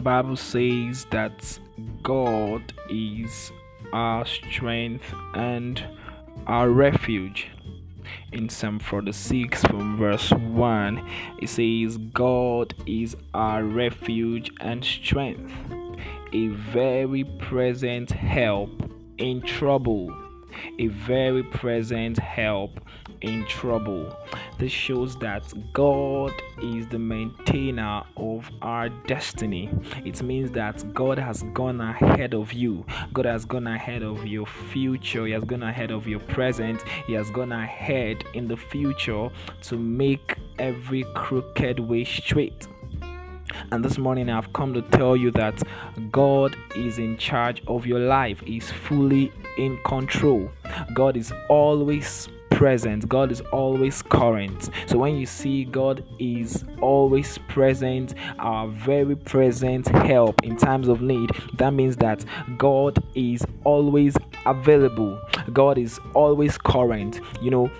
The Bible says that God is our strength and our refuge. In Psalm 46 from verse 1, it says, God is our refuge and strength, a very present help in trouble a very present help in trouble. This shows that God is the maintainer of our destiny. It means that God has gone ahead of you, God has gone ahead of your future, He has gone ahead of your present, He has gone ahead in the future to make every crooked way straight. And this morning I've come to tell you that God is in charge of your life, He's fully in control. God is always present. God is always current. So when you see God is always present, our very present help in times of need, that means that God is always available. God is always current. You know,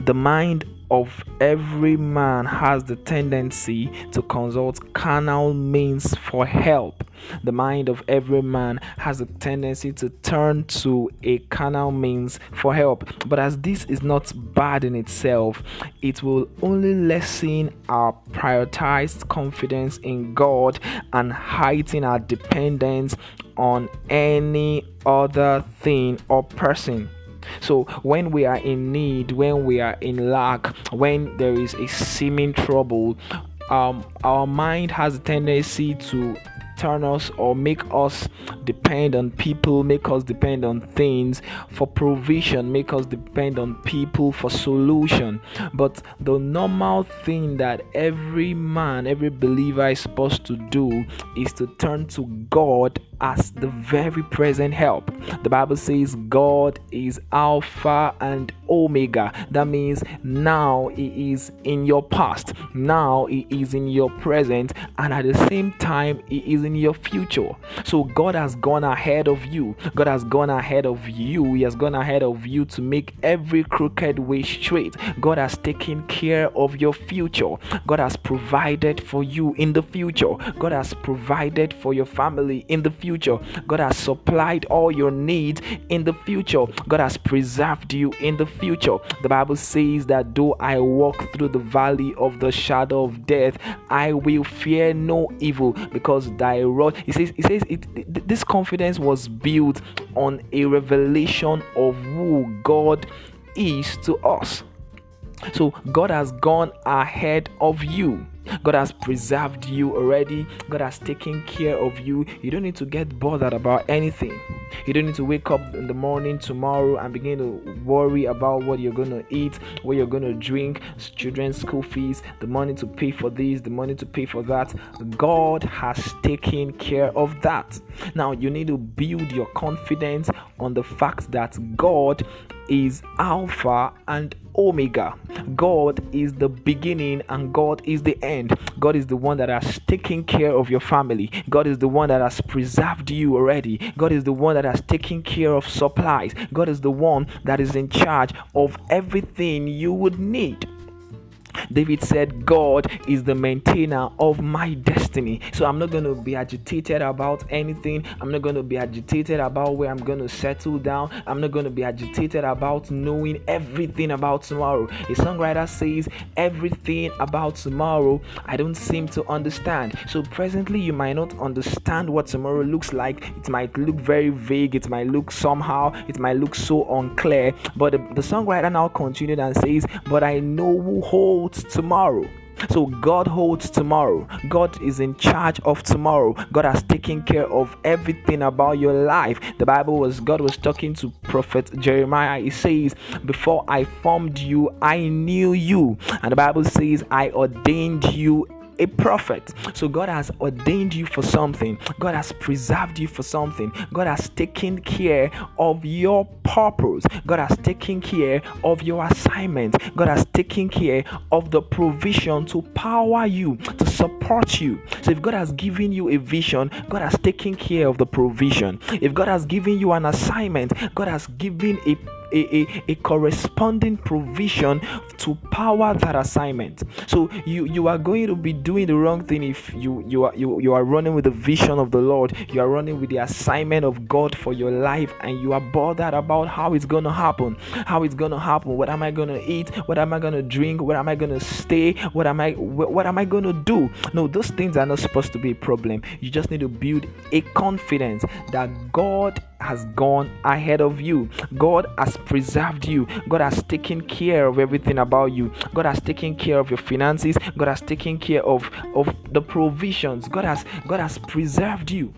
the mind of every man has the tendency to consult carnal means for help. The mind of every man has a tendency to turn to a carnal means for help. But as this is not bad in itself, it will only lessen our prioritized confidence in God and heighten our dependence on any other thing or person. So when we are in need, when we are in lack, when there is a seeming trouble, um, our mind has a tendency to turn us or make us depend on people, make us depend on things for provision, make us depend on people for solution. But the normal thing that every man, every believer is supposed to do is to turn to God as the very present help. The Bible says God is Alpha and Omega. That means now He is in your past, now He is in your present, and at the same time, He is in your future. So God has gone ahead of you. God has gone ahead of you. He has gone ahead of you to make every crooked way straight. God has taken care of your future. God has provided for you in the future. God has provided for your family in the future future. God has supplied all your needs in the future. God has preserved you in the future. The Bible says that though I walk through the valley of the shadow of death, I will fear no evil because thy rod. He says, he says it, this confidence was built on a revelation of who God is to us. So God has gone ahead of you. God has preserved you already. God has taken care of you. You don't need to get bothered about anything. You don't need to wake up in the morning tomorrow and begin to worry about what you're going to eat, what you're going to drink, children's school fees, the money to pay for this, the money to pay for that. God has taken care of that. Now you need to build your confidence on the fact that God is Alpha and Omega. God is the beginning and God is the end. God is the one that has taken care of your family. God is the one that has preserved you already. God is the one that has taken care of supplies. God is the one that is in charge of everything you would need. David said, God is the maintainer of my destiny. So I'm not going to be agitated about anything. I'm not going to be agitated about where I'm going to settle down. I'm not going to be agitated about knowing everything about tomorrow. A songwriter says, Everything about tomorrow I don't seem to understand. So presently, you might not understand what tomorrow looks like. It might look very vague. It might look somehow. It might look so unclear. But the, the songwriter now continued and says, But I know who holds holds tomorrow. So God holds tomorrow. God is in charge of tomorrow. God has taken care of everything about your life. The Bible was God was talking to prophet Jeremiah. He says, "Before I formed you, I knew you." And the Bible says, "I ordained you a prophet. So God has ordained you for something, God has preserved you for something, God has taken care of your purpose, God has taken care of your assignment, God has taken care of the provision to power you, to support you. So if God has given you a vision, God has taken care of the provision. If God has given you an assignment, God has given a a, a, a corresponding provision to power that assignment. So you you are going to be doing the wrong thing if you you are you, you are running with the vision of the Lord, you are running with the assignment of God for your life, and you are bothered about how it's gonna happen, how it's gonna happen, what am I gonna eat, what am I gonna drink, where am I gonna stay, what am I what, what am I gonna do? No, those things are not supposed to be a problem. You just need to build a confidence that God has gone ahead of you. God has preserved you. God has taken care of everything about you. God has taken care of your finances. God has taken care of, of the provisions. God has God has preserved you.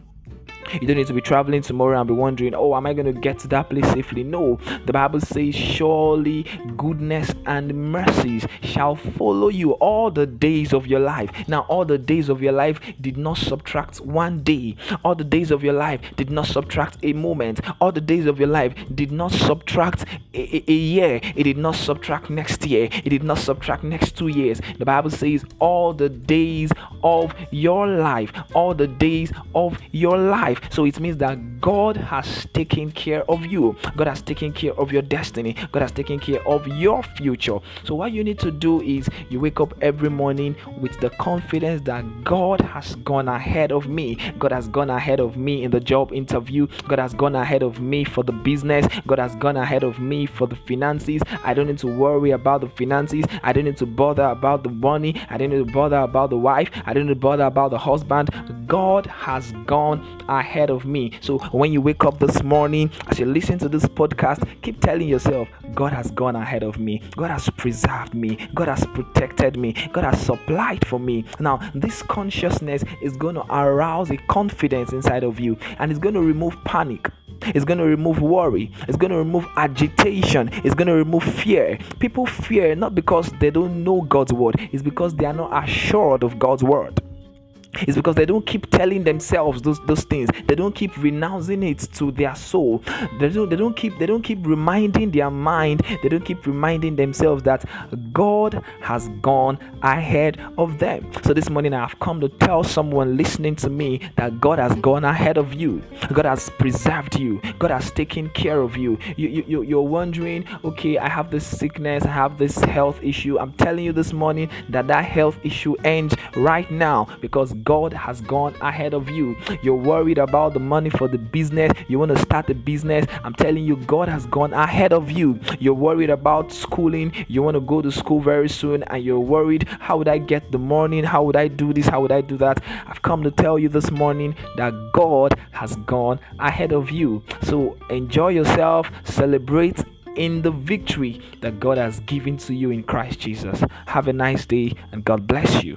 You don't need to be traveling tomorrow and be wondering, oh, am I going to get to that place safely? No, the Bible says, surely goodness and mercies shall follow you all the days of your life. Now, all the days of your life did not subtract one day, all the days of your life did not subtract a moment, all the days of your life did not subtract a, a, year, it did not subtract next year, it did not subtract next two years. The Bible says, all the days of your life, all the days of your life life. So it means that God has taken care of you. God has taken care of your destiny. God has taken care of your future. So what you need to do is you wake up every morning with the confidence that God has gone ahead of me. God has gone ahead of me in the job interview. God has gone ahead of me for the business. God has gone ahead of me for the finances. I don't need to worry about the finances. I don't need to bother about the money. I don't need to bother about the wife. I don't need to bother about the husband. God has gone ahead ahead of me. So when you wake up this morning, as you listen to this podcast, keep telling yourself, God has gone ahead of me. God has preserved me. God has protected me. God has supplied for me. Now, this consciousness is going to arouse a confidence inside of you and it's going to remove panic. It's going to remove worry. It's going to remove agitation. It's going to remove fear. People fear not because they don't know God's word, it's because they are not assured of God's word. It's because they don't keep telling themselves those, those things. They don't keep renouncing it to their soul. They don't, they don't keep they don't keep reminding their mind. They don't keep reminding themselves that God has gone ahead of them. So this morning I have come to tell someone listening to me that God has gone ahead of you. God has preserved you. God has taken care of you. You, you, you you're wondering, okay, I have this sickness, I have this health issue. I'm telling you this morning that that health issue ends right now because God has gone ahead of you. You're worried about the money for the business, you want to start a business. I'm telling you, God has gone ahead of you. You're worried about schooling, you want to go to school very soon, and you're worried, how would I get the money? How would I do this? How would I do that? I've come to tell you this morning that God has gone ahead of you. So enjoy yourself, celebrate in the victory that God has given to you in Christ Jesus. Have a nice day and God bless you.